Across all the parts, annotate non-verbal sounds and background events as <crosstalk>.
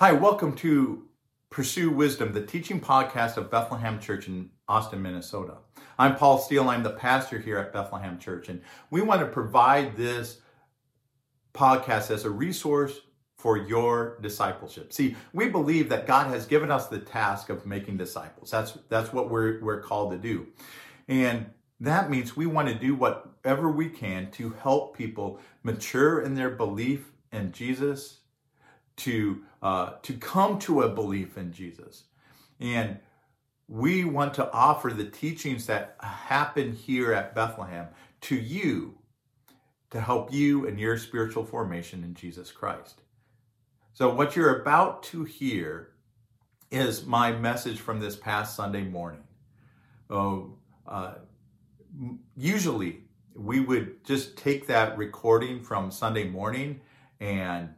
Hi, welcome to Pursue Wisdom, the teaching podcast of Bethlehem Church in Austin, Minnesota. I'm Paul Steele. I'm the pastor here at Bethlehem Church, and we want to provide this podcast as a resource for your discipleship. See, we believe that God has given us the task of making disciples. That's that's what we're we're called to do. And that means we want to do whatever we can to help people mature in their belief in Jesus, to uh, to come to a belief in Jesus, and we want to offer the teachings that happen here at Bethlehem to you to help you in your spiritual formation in Jesus Christ. So, what you're about to hear is my message from this past Sunday morning. Oh, uh, usually we would just take that recording from Sunday morning and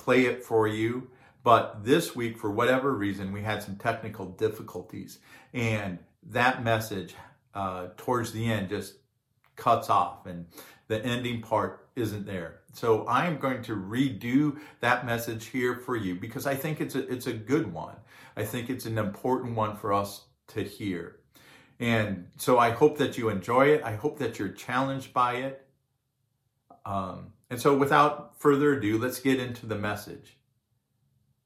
play it for you. But this week, for whatever reason, we had some technical difficulties, and that message uh, towards the end just cuts off, and the ending part isn't there. So I am going to redo that message here for you because I think it's a it's a good one. I think it's an important one for us to hear. And so I hope that you enjoy it. I hope that you're challenged by it. Um, and so without further ado, let's get into the message.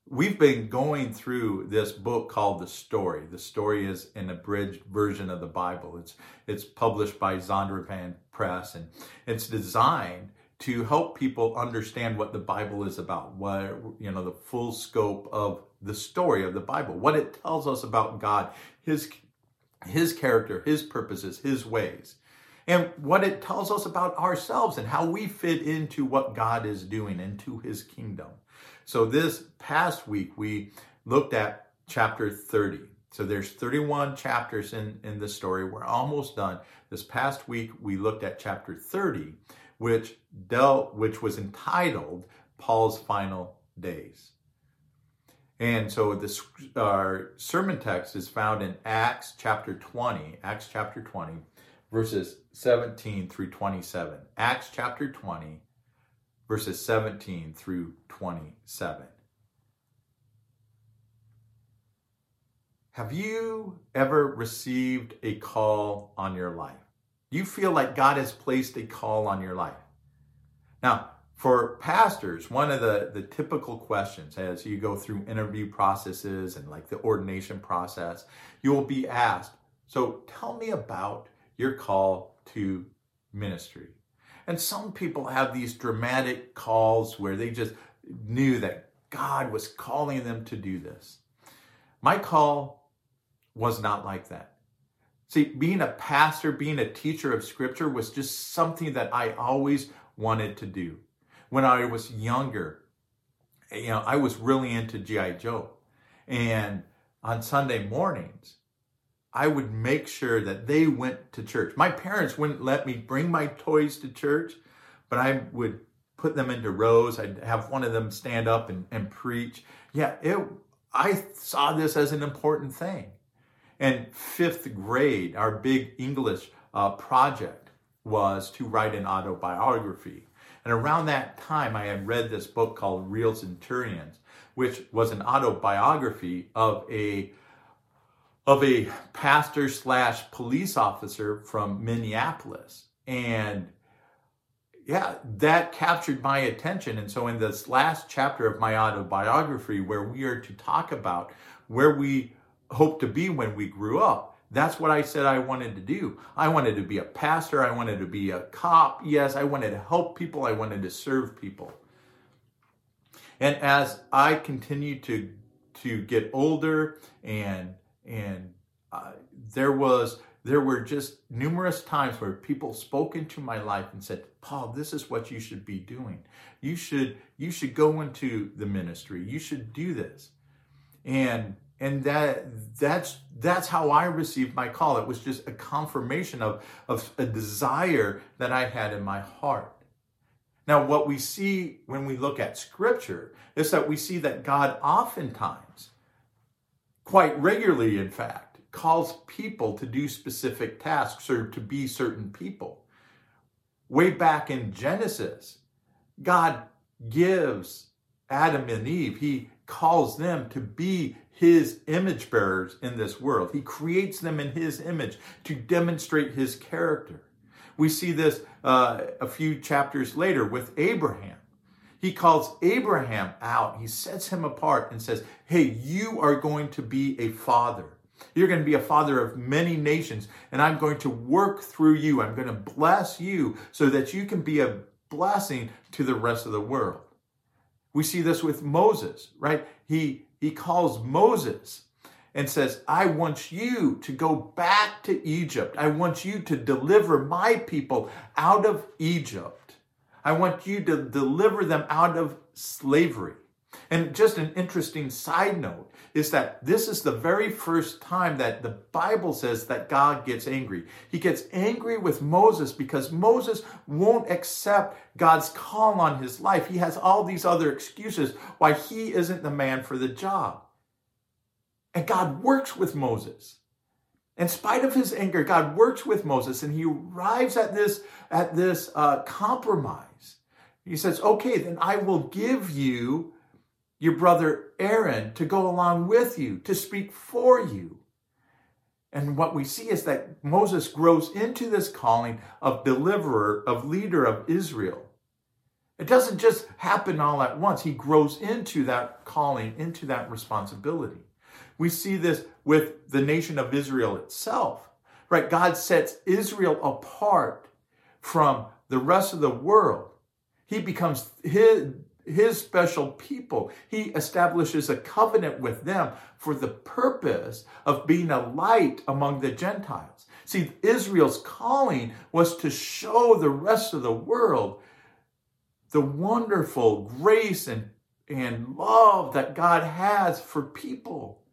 We've been going through this book called The Story. The Story is an abridged version of the Bible. It's it's published by Zondervan Press and it's designed to help people understand what the Bible is about, what you know, the full scope of the story of the Bible, what it tells us about God, his his character, his purposes, his ways, and what it tells us about ourselves and how we fit into what God is doing into his kingdom. So this past week we looked at chapter 30. So there's 31 chapters in, in the story. We're almost done. This past week we looked at chapter 30, which dealt which was entitled Paul's Final Days. And so this our sermon text is found in Acts chapter 20, Acts chapter 20, verses 17 through 27. Acts chapter 20, verses 17 through 27. Have you ever received a call on your life? You feel like God has placed a call on your life? Now, for pastors, one of the, the typical questions as you go through interview processes and like the ordination process, you will be asked, So tell me about your call to ministry. And some people have these dramatic calls where they just knew that God was calling them to do this. My call was not like that. See, being a pastor, being a teacher of scripture was just something that I always wanted to do when I was younger, you know, I was really into G.I. Joe. And on Sunday mornings, I would make sure that they went to church. My parents wouldn't let me bring my toys to church, but I would put them into rows. I'd have one of them stand up and, and preach. Yeah, it, I saw this as an important thing. And fifth grade, our big English uh, project was to write an autobiography. And around that time, I had read this book called Real Centurions, which was an autobiography of a of a pastor slash police officer from Minneapolis. And yeah, that captured my attention. And so in this last chapter of my autobiography, where we are to talk about where we hope to be when we grew up, that's what I said I wanted to do. I wanted to be a pastor. I wanted to be a cop. Yes, I wanted to help people. I wanted to serve people. And as I continued to to get older and and uh, there was there were just numerous times where people spoke into my life and said, "Paul, this is what you should be doing. You should you should go into the ministry. You should do this." And and that that's that's how I received my call. It was just a confirmation of, of a desire that I had in my heart. Now, what we see when we look at scripture is that we see that God oftentimes, quite regularly, in fact, calls people to do specific tasks or to be certain people. Way back in Genesis, God gives Adam and Eve, he calls them to be his image bearers in this world. He creates them in his image to demonstrate his character. We see this uh, a few chapters later with Abraham. He calls Abraham out, he sets him apart and says, Hey, you are going to be a father. You're going to be a father of many nations, and I'm going to work through you. I'm going to bless you so that you can be a blessing to the rest of the world. We see this with Moses, right? He he calls Moses and says, I want you to go back to Egypt. I want you to deliver my people out of Egypt. I want you to deliver them out of slavery. And just an interesting side note is that this is the very first time that the Bible says that God gets angry. He gets angry with Moses because Moses won't accept God's call on his life. He has all these other excuses why he isn't the man for the job. And God works with Moses. In spite of his anger, God works with Moses and he arrives at this, at this uh, compromise. He says, okay, then I will give you your brother Aaron to go along with you, to speak for you. And what we see is that Moses grows into this calling of deliverer, of leader of Israel. It doesn't just happen all at once. He grows into that calling, into that responsibility. We see this with the nation of Israel itself, right? God sets Israel apart from the rest of the world. He becomes his, his special people. He establishes a covenant with them for the purpose of being a light among the Gentiles. See, Israel's calling was to show the rest of the world the wonderful grace and, and love that God has for people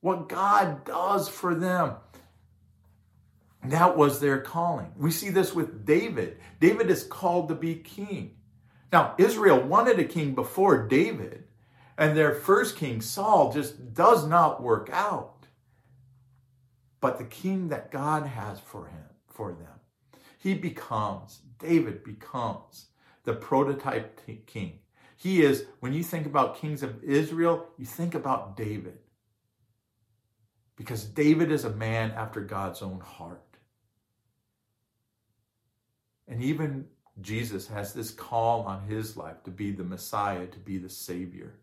what God does for them. That was their calling. We see this with David. David is called to be king. Now, Israel wanted a king before David, and their first king, Saul, just does not work out. But the king that God has for him, for them, he becomes, David becomes the prototype king. He is, when you think about kings of Israel, you think about David because David is a man after God's own heart. And even Jesus has this call on his life to be the Messiah, to be the Savior.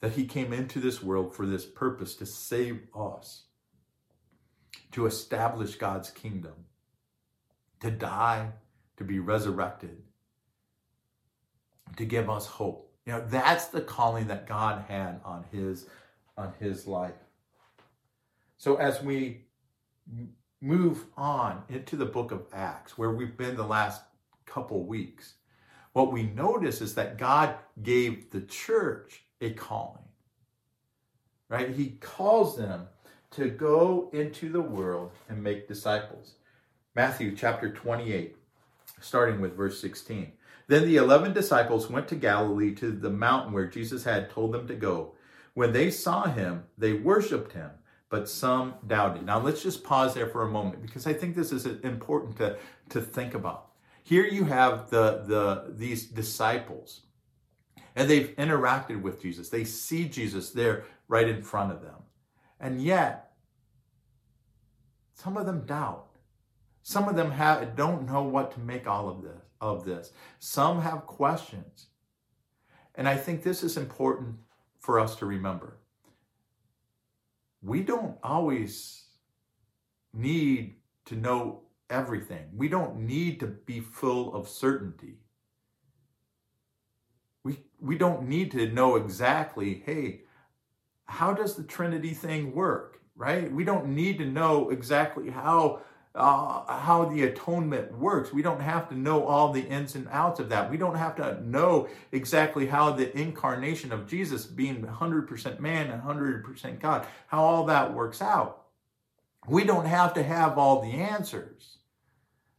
That he came into this world for this purpose to save us, to establish God's kingdom, to die, to be resurrected, to give us hope. You know, that's the calling that God had on his on his life. So as we move on into the book of Acts, where we've been the last couple weeks, what we notice is that God gave the church a calling. Right? He calls them to go into the world and make disciples. Matthew chapter 28, starting with verse 16. Then the eleven disciples went to Galilee to the mountain where Jesus had told them to go. When they saw him, they worshiped him but some doubted. Now let's just pause there for a moment because I think this is important to, to think about. Here you have the, the these disciples, and they've interacted with Jesus. They see Jesus there right in front of them. And yet, some of them doubt. Some of them have, don't know what to make all of this of this. Some have questions. And I think this is important for us to remember we don't always need to know everything. We don't need to be full of certainty. We, we don't need to know exactly, hey, how does the Trinity thing work, right? We don't need to know exactly how uh, how the atonement works. We don't have to know all the ins and outs of that. We don't have to know exactly how the incarnation of Jesus, being 100% man and 100% God, how all that works out. We don't have to have all the answers,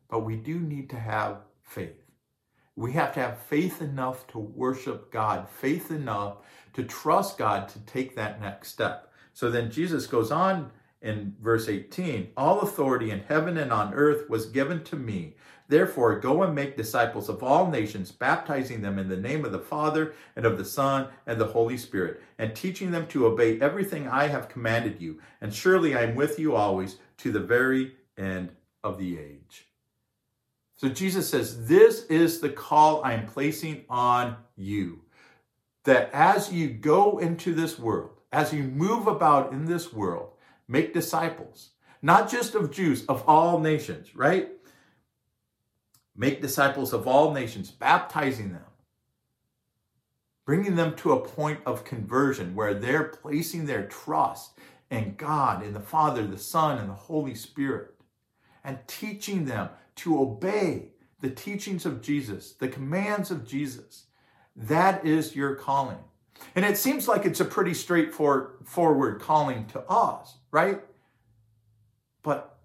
but we do need to have faith. We have to have faith enough to worship God, faith enough to trust God to take that next step. So then Jesus goes on in verse 18 All authority in heaven and on earth was given to me. Therefore, go and make disciples of all nations, baptizing them in the name of the Father and of the Son and the Holy Spirit, and teaching them to obey everything I have commanded you. And surely I am with you always to the very end of the age. So Jesus says, This is the call I am placing on you. That as you go into this world, as you move about in this world, make disciples, not just of Jews, of all nations, right? Make disciples of all nations, baptizing them, bringing them to a point of conversion where they're placing their trust in God, in the Father, the Son, and the Holy Spirit, and teaching them to obey the teachings of Jesus, the commands of Jesus. That is your calling. And it seems like it's a pretty straightforward calling to us, right? But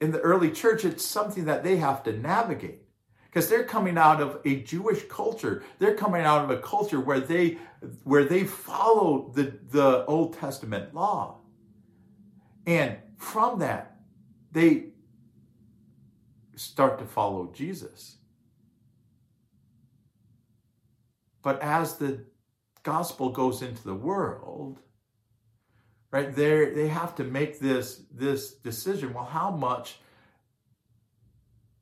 in the early church, it's something that they have to navigate because they're coming out of a Jewish culture. They're coming out of a culture where they where they follow the, the Old Testament law. And from that, they start to follow Jesus. But as the gospel goes into the world, right, they they have to make this this decision. Well, how much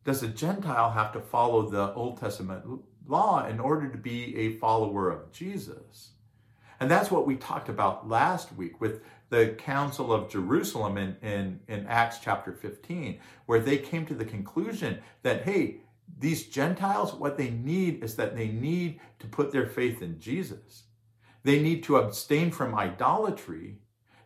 does a Gentile have to follow the Old Testament law in order to be a follower of Jesus? And that's what we talked about last week with the Council of Jerusalem in, in, in Acts chapter 15, where they came to the conclusion that, hey, these Gentiles, what they need is that they need to put their faith in Jesus. They need to abstain from idolatry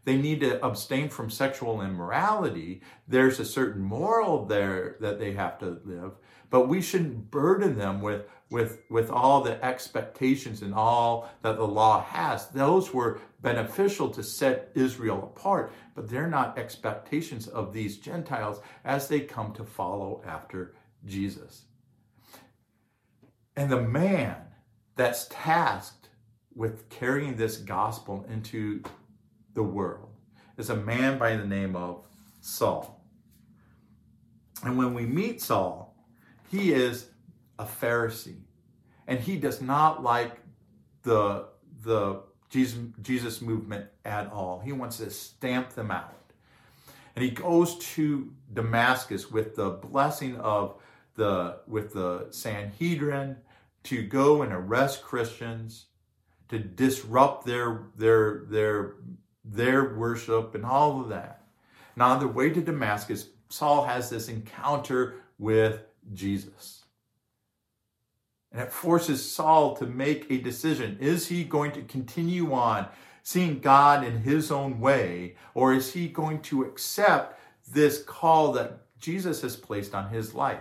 they need to abstain from sexual immorality. There's a certain moral there that they have to live, but we shouldn't burden them with with with all the expectations and all that the law has. Those were beneficial to set Israel apart, but they're not expectations of these Gentiles as they come to follow after Jesus. And the man that's tasked with carrying this gospel into the world is a man by the name of Saul. And when we meet Saul, he is a Pharisee. And he does not like the, the Jesus, Jesus movement at all. He wants to stamp them out. And he goes to Damascus with the blessing of the with the Sanhedrin to go and arrest Christians, to disrupt their their their their worship and all of that. Now, on the way to Damascus, Saul has this encounter with Jesus. And it forces Saul to make a decision. Is he going to continue on seeing God in his own way, or is he going to accept this call that Jesus has placed on his life?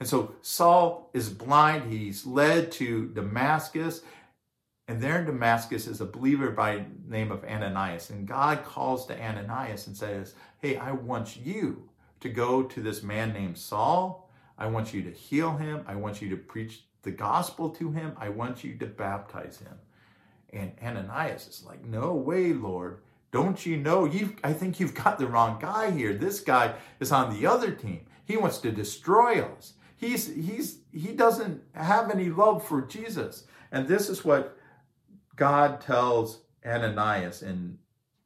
And so Saul is blind. He's led to Damascus. And there in Damascus is a believer by name of Ananias. And God calls to Ananias and says, Hey, I want you to go to this man named Saul. I want you to heal him. I want you to preach the gospel to him. I want you to baptize him. And Ananias is like, No way, Lord. Don't you know? You I think you've got the wrong guy here. This guy is on the other team. He wants to destroy us. He's he's he doesn't have any love for Jesus. And this is what God tells Ananias in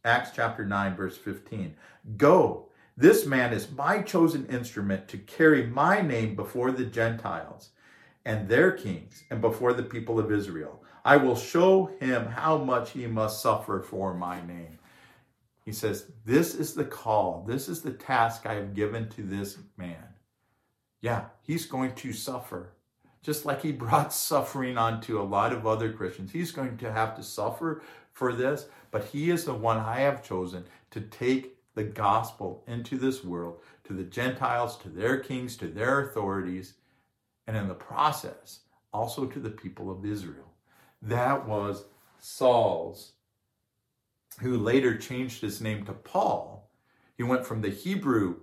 Acts chapter 9, verse 15 Go, this man is my chosen instrument to carry my name before the Gentiles and their kings and before the people of Israel. I will show him how much he must suffer for my name. He says, This is the call, this is the task I have given to this man. Yeah, he's going to suffer just like he brought <laughs> suffering onto a lot of other Christians. He's going to have to suffer for this, but he is the one I have chosen to take the gospel into this world, to the Gentiles, to their kings, to their authorities, and in the process, also to the people of Israel. That was Saul's, who later changed his name to Paul. He went from the Hebrew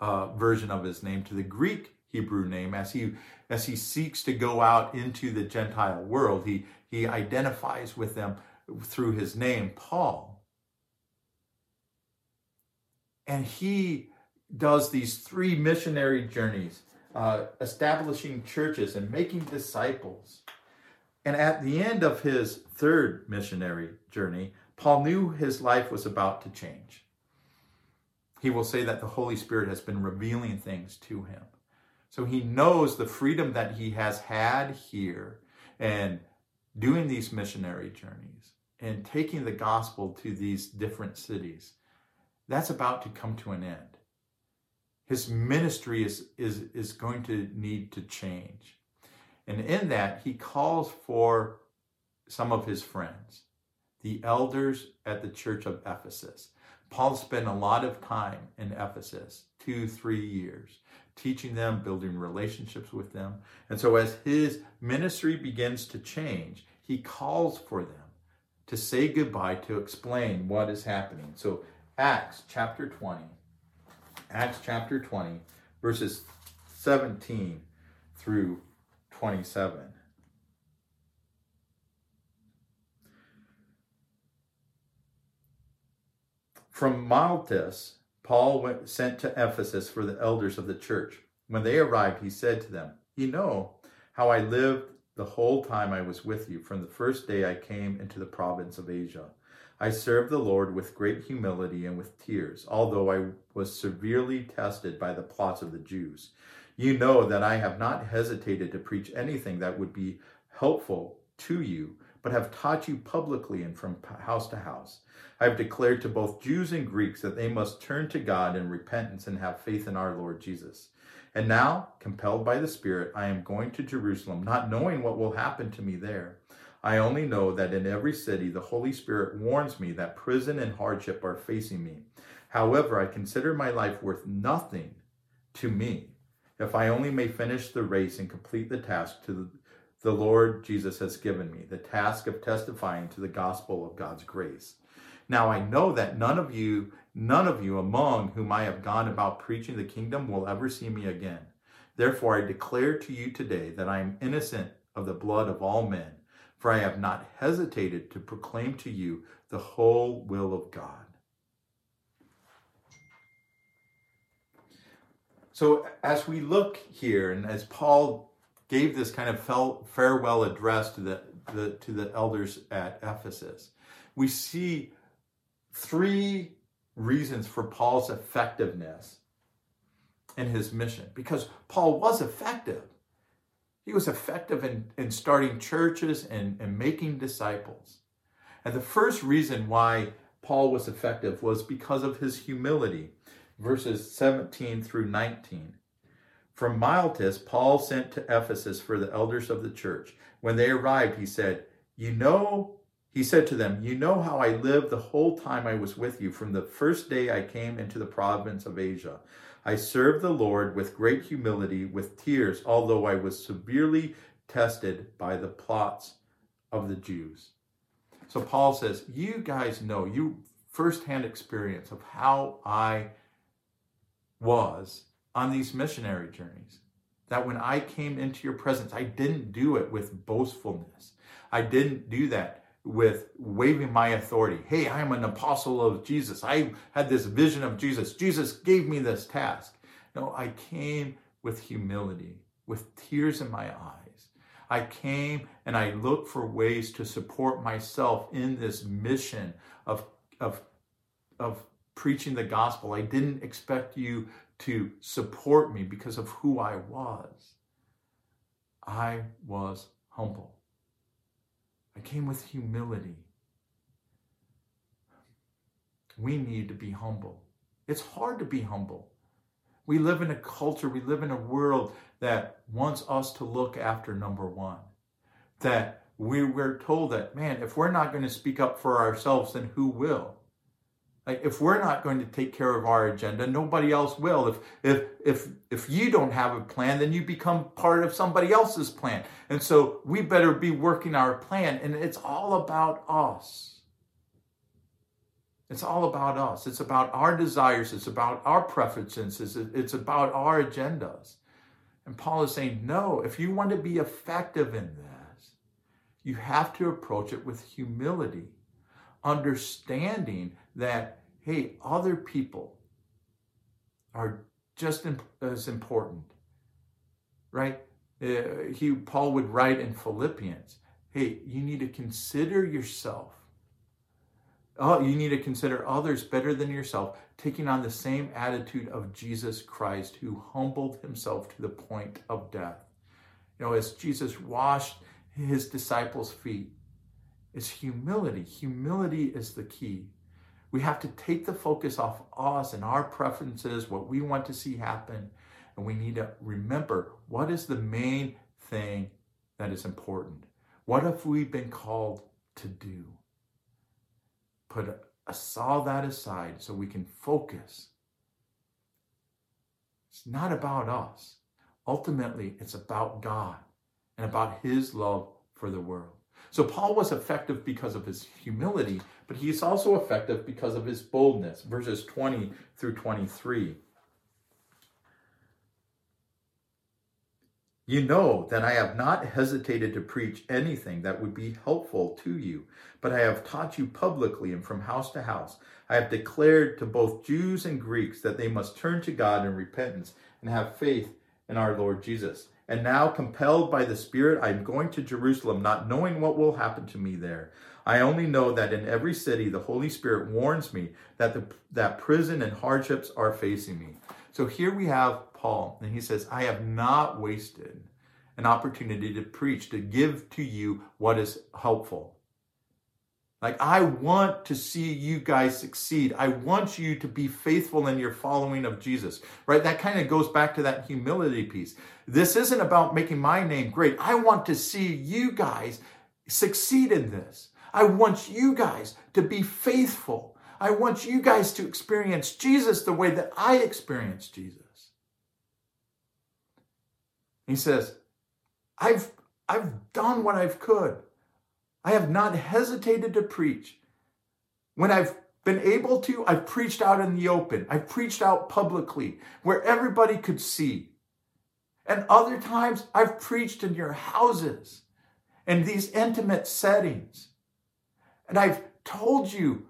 uh, version of his name to the Greek Hebrew name as he as he seeks to go out into the Gentile world. He he identifies with them through his name, Paul. And he does these three missionary journeys uh, establishing churches and making disciples. And at the end of his third missionary journey, Paul knew his life was about to change. He will say that the Holy Spirit has been revealing things to him. So he knows the freedom that he has had here and doing these missionary journeys and taking the gospel to these different cities. That's about to come to an end. His ministry is, is, is going to need to change. And in that, he calls for some of his friends, the elders at the church of Ephesus. Paul spent a lot of time in Ephesus, two, three years, teaching them, building relationships with them. And so, as his ministry begins to change, he calls for them to say goodbye, to explain what is happening. So, Acts chapter 20, Acts chapter 20, verses 17 through 27. From Miletus, Paul went, sent to Ephesus for the elders of the church. When they arrived, he said to them, You know how I lived the whole time I was with you, from the first day I came into the province of Asia. I served the Lord with great humility and with tears, although I was severely tested by the plots of the Jews. You know that I have not hesitated to preach anything that would be helpful to you, but have taught you publicly and from house to house. I have declared to both Jews and Greeks that they must turn to God in repentance and have faith in our Lord Jesus. And now, compelled by the Spirit, I am going to Jerusalem, not knowing what will happen to me there. I only know that in every city the Holy Spirit warns me that prison and hardship are facing me. However, I consider my life worth nothing to me if I only may finish the race and complete the task to the Lord Jesus has given me, the task of testifying to the gospel of God's grace. Now I know that none of you, none of you among whom I have gone about preaching the kingdom will ever see me again. Therefore I declare to you today that I am innocent of the blood of all men, for I have not hesitated to proclaim to you the whole will of God. So as we look here, and as Paul gave this kind of farewell address to the, the to the elders at Ephesus, we see three reasons for Paul's effectiveness in his mission because Paul was effective. He was effective in, in starting churches and, and making disciples. And the first reason why Paul was effective was because of his humility. Verses 17 through 19. From Miletus, Paul sent to Ephesus for the elders of the church. When they arrived, he said, You know he said to them, You know how I lived the whole time I was with you, from the first day I came into the province of Asia. I served the Lord with great humility, with tears, although I was severely tested by the plots of the Jews. So Paul says, You guys know, you firsthand experience of how I was on these missionary journeys. That when I came into your presence, I didn't do it with boastfulness. I didn't do that with waving my authority. Hey, I'm an apostle of Jesus. I had this vision of Jesus. Jesus gave me this task. No, I came with humility, with tears in my eyes. I came and I looked for ways to support myself in this mission of, of, of preaching the gospel. I didn't expect you to support me because of who I was. I was humble. I came with humility. We need to be humble. It's hard to be humble. We live in a culture, we live in a world that wants us to look after number one. That we, we're told that, man, if we're not going to speak up for ourselves, then who will? Like if we're not going to take care of our agenda, nobody else will. If if if if you don't have a plan, then you become part of somebody else's plan. And so we better be working our plan and it's all about us. It's all about us. It's about our desires, it's about our preferences, it's about our agendas. And Paul is saying, "No, if you want to be effective in this, you have to approach it with humility." understanding that, hey, other people are just as important right? Uh, he Paul would write in Philippians, hey, you need to consider yourself. Oh, you need to consider others better than yourself, taking on the same attitude of Jesus Christ, who humbled himself to the point of death. You know, as Jesus washed his disciples' feet, it's humility. Humility is the key. We have to take the focus off us and our preferences, what we want to see happen, and we need to remember what is the main thing that is important. What have we been called to do? Put all that aside so we can focus. It's not about us. Ultimately, it's about God and about His love for the world. So Paul was effective because of his humility, but he's also effective because of his boldness. Verses 20 through 23. You know that I have not hesitated to preach anything that would be helpful to you, but I have taught you publicly and from house to house. I have declared to both Jews and Greeks that they must turn to God in repentance and have faith in our Lord Jesus. And now, compelled by the Spirit, I am going to Jerusalem, not knowing what will happen to me there. I only know that in every city the Holy Spirit warns me that the, that prison and hardships are facing me. So here we have Paul, and he says, I have not wasted an opportunity to preach, to give to you what is helpful. Like, I want to see you guys succeed. I want you to be faithful in your following of Jesus, right? That kind of goes back to that humility piece. This isn't about making my name great. I want to see you guys succeed in this. I want you guys to be faithful. I want you guys to experience Jesus the way that I experienced Jesus. He says, I've, I've done what I've could. I have not hesitated to preach. When I've been able to, I've preached out in the open. I've preached out publicly where everybody could see. And other times I've preached in your houses in these intimate settings. And I've told you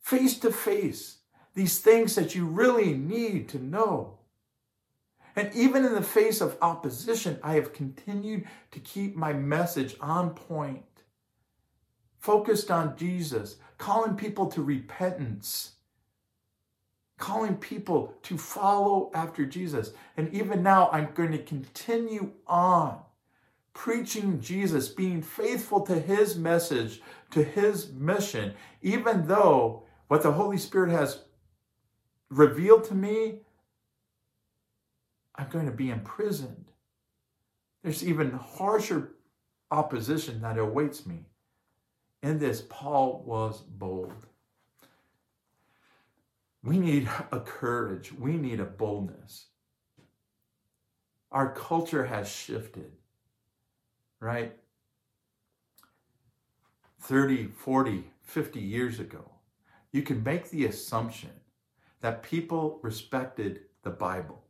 face to face these things that you really need to know. And even in the face of opposition, I have continued to keep my message on point, focused on Jesus, calling people to repentance calling people to follow after Jesus. And even now, I'm going to continue on preaching Jesus, being faithful to his message, to his mission, even though what the Holy Spirit has revealed to me, I'm going to be imprisoned. There's even harsher opposition that awaits me. In this, Paul was bold. We need a courage. We need a boldness. Our culture has shifted, right? 30, 40, 50 years ago, you can make the assumption that people respected the Bible.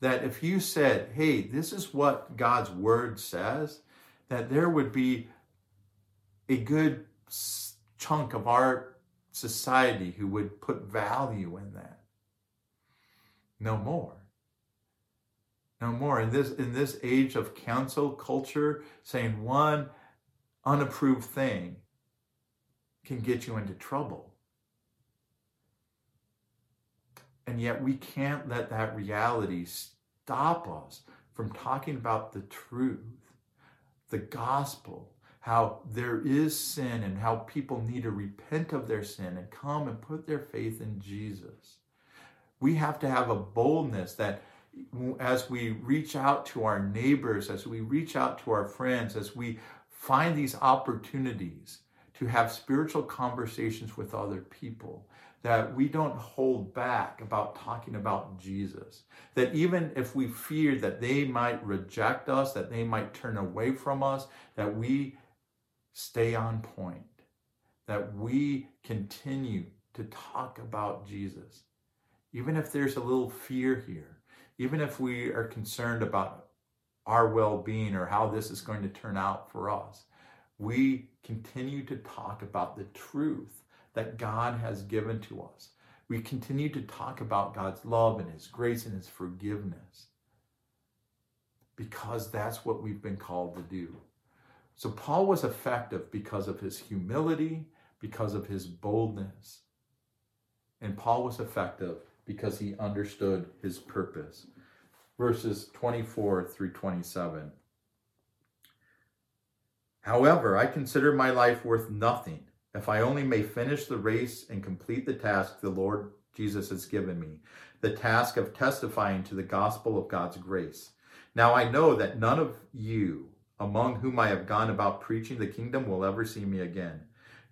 That if you said, hey, this is what God's word says, that there would be a good chunk of our society who would put value in that. No more. No more. In this in this age of cancel culture, saying one unapproved thing can get you into trouble. And yet we can't let that reality stop us from talking about the truth, the gospel, how there is sin and how people need to repent of their sin and come and put their faith in Jesus. We have to have a boldness that as we reach out to our neighbors, as we reach out to our friends, as we find these opportunities to have spiritual conversations with other people, that we don't hold back about talking about Jesus. That even if we fear that they might reject us, that they might turn away from us, that we stay on point, that we continue to talk about Jesus. Even if there's a little fear here, even if we are concerned about our well being or how this is going to turn out for us, we continue to talk about the truth that God has given to us. We continue to talk about God's love and His grace and His forgiveness. because that's what we've been called to do. So Paul was effective because of his humility, because of his boldness. And Paul was effective because he understood his purpose. Verses 24 through 27. However, I consider my life worth nothing if I only may finish the race and complete the task the Lord Jesus has given me, the task of testifying to the gospel of God's grace. Now I know that none of you among whom I have gone about preaching the kingdom will ever see me again.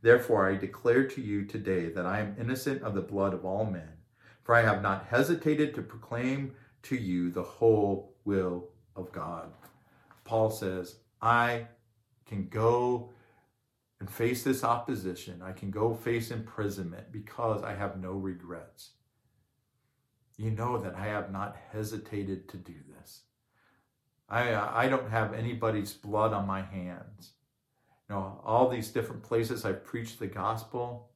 Therefore I declare to you today that I am innocent of the blood of all men, for I have not hesitated to proclaim to you the whole will of God. Paul says, I can go and face this opposition. I can go face imprisonment because I have no regrets. You know that I have not hesitated to do this. I, uh, I don't have anybody's blood on my hands. You know, all these different places I've preached the gospel,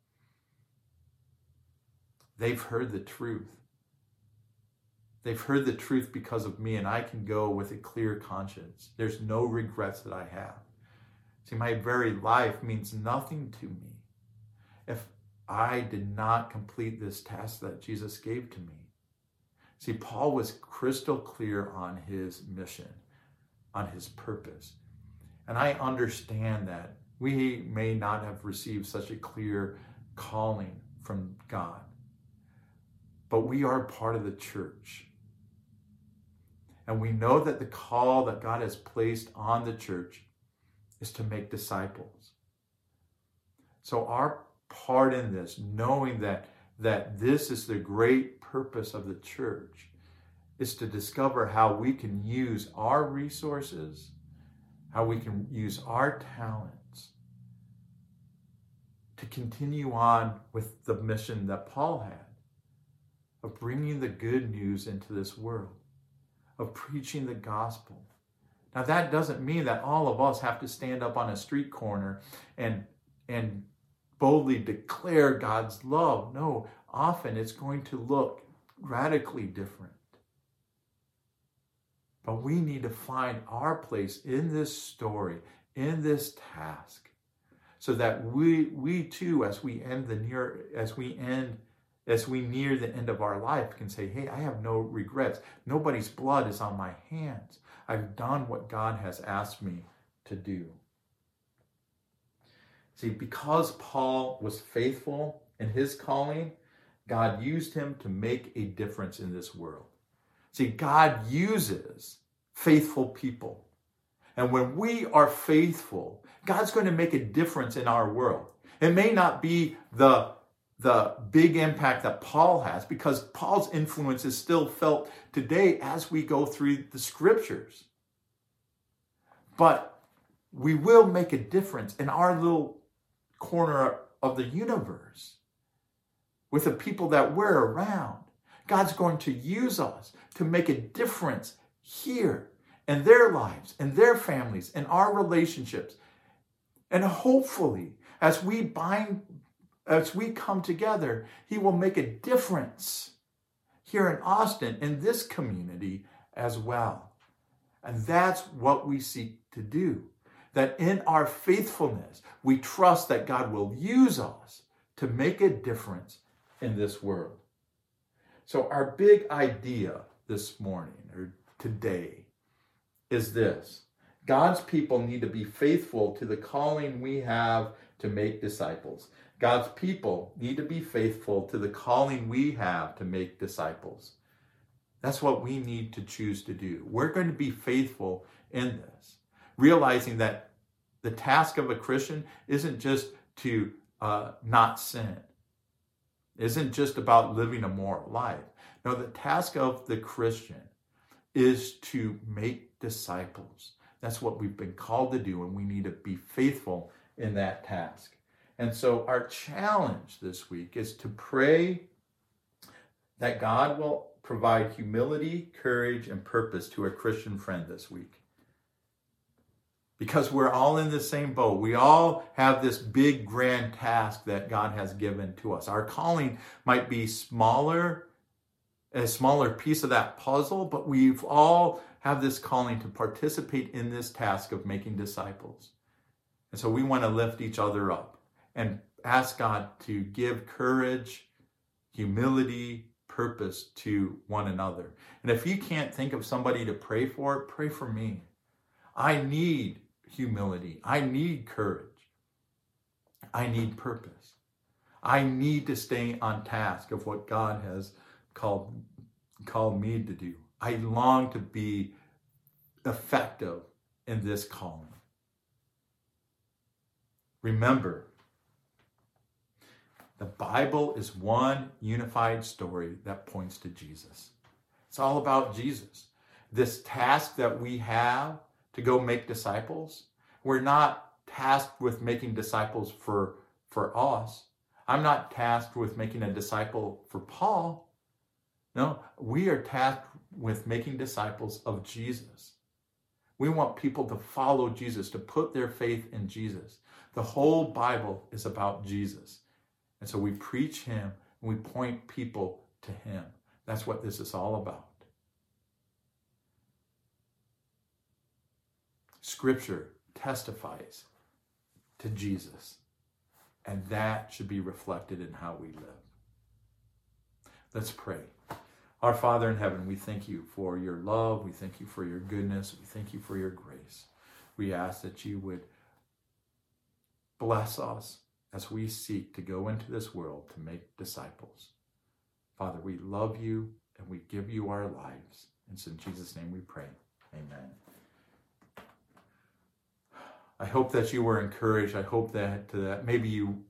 they've heard the truth. They've heard the truth because of me, and I can go with a clear conscience. There's no regrets that I have. See, my very life means nothing to me if I did not complete this task that Jesus gave to me. See, Paul was crystal clear on his mission, on his purpose. And I understand that we may not have received such a clear calling from God, but we are part of the church. And we know that the call that God has placed on the church is to make disciples. So our part in this, knowing that that this is the great purpose of the church, is to discover how we can use our resources, how we can use our talents to continue on with the mission that Paul had of bringing the good news into this world, of preaching the gospel, now that doesn't mean that all of us have to stand up on a street corner and and boldly declare God's love. No, often it's going to look radically different. But we need to find our place in this story, in this task, so that we we too, as we end the near as we end as we near the end of our life, can say, Hey, I have no regrets. Nobody's blood is on my hands. I've done what God has asked me to do. See, because Paul was faithful in his calling, God used him to make a difference in this world. See, God uses faithful people. And when we are faithful, God's going to make a difference in our world. It may not be the the big impact that Paul has because Paul's influence is still felt today as we go through the scriptures. But we will make a difference in our little corner of the universe with the people that we're around. God's going to use us to make a difference here in their lives, in their families, in our relationships. And hopefully, as we bind as we come together, He will make a difference here in Austin, in this community as well. And that's what we seek to do. That in our faithfulness, we trust that God will use us to make a difference in this world. So, our big idea this morning or today is this God's people need to be faithful to the calling we have to make disciples. God's people need to be faithful to the calling we have to make disciples. That's what we need to choose to do. We're going to be faithful in this, realizing that the task of a Christian isn't just to uh, not sin, isn't just about living a moral life. No, the task of the Christian is to make disciples. That's what we've been called to do, and we need to be faithful in that task. And so, our challenge this week is to pray that God will provide humility, courage, and purpose to a Christian friend this week. Because we're all in the same boat. We all have this big, grand task that God has given to us. Our calling might be smaller, a smaller piece of that puzzle, but we've all have this calling to participate in this task of making disciples. And so we want to lift each other up and ask God to give courage, humility, purpose to one another. And if you can't think of somebody to pray for, pray for me. I need humility. I need courage. I need purpose. I need to stay on task of what God has called, called me to do. I long to be effective in this calling. Remember, the Bible is one unified story that points to Jesus. It's all about Jesus. This task that we have to go make disciples, we're not tasked with making disciples for, for us. I'm not tasked with making a disciple for Paul. No, we are tasked with making disciples of Jesus. We want people to follow Jesus, to put their faith in Jesus. The whole Bible is about Jesus. And so we preach him and we point people to him. That's what this is all about. Scripture testifies to Jesus, and that should be reflected in how we live. Let's pray. Our Father in heaven, we thank you for your love. We thank you for your goodness. We thank you for your grace. We ask that you would bless us as we seek to go into this world to make disciples. Father, we love you and we give you our lives. It's in Jesus' name we pray. Amen. I hope that you were encouraged. I hope that, that maybe you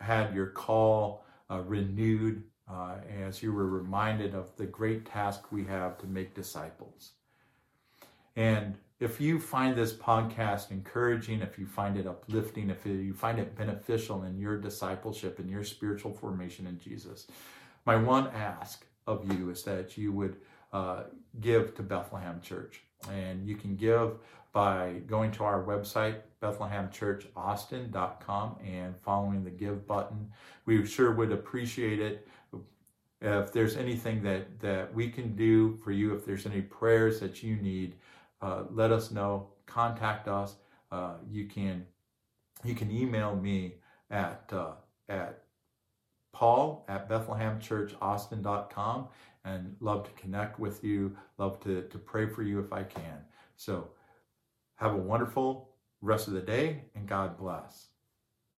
had your call uh, renewed uh, as you were reminded of the great task we have to make disciples. And if you find this podcast encouraging, if you find it uplifting, if you find it beneficial in your discipleship and your spiritual formation in Jesus, my one ask of you is that you would uh, give to Bethlehem Church. And you can give by going to our website, bethlehemchurchaustin.com, and following the give button. We sure would appreciate it. If there's anything that, that we can do for you, if there's any prayers that you need, uh, let us know. Contact us. Uh, you can you can email me at uh, at paul at bethlehemchurchaustin.com and love to connect with you love to, to pray for you if i can so have a wonderful rest of the day and god bless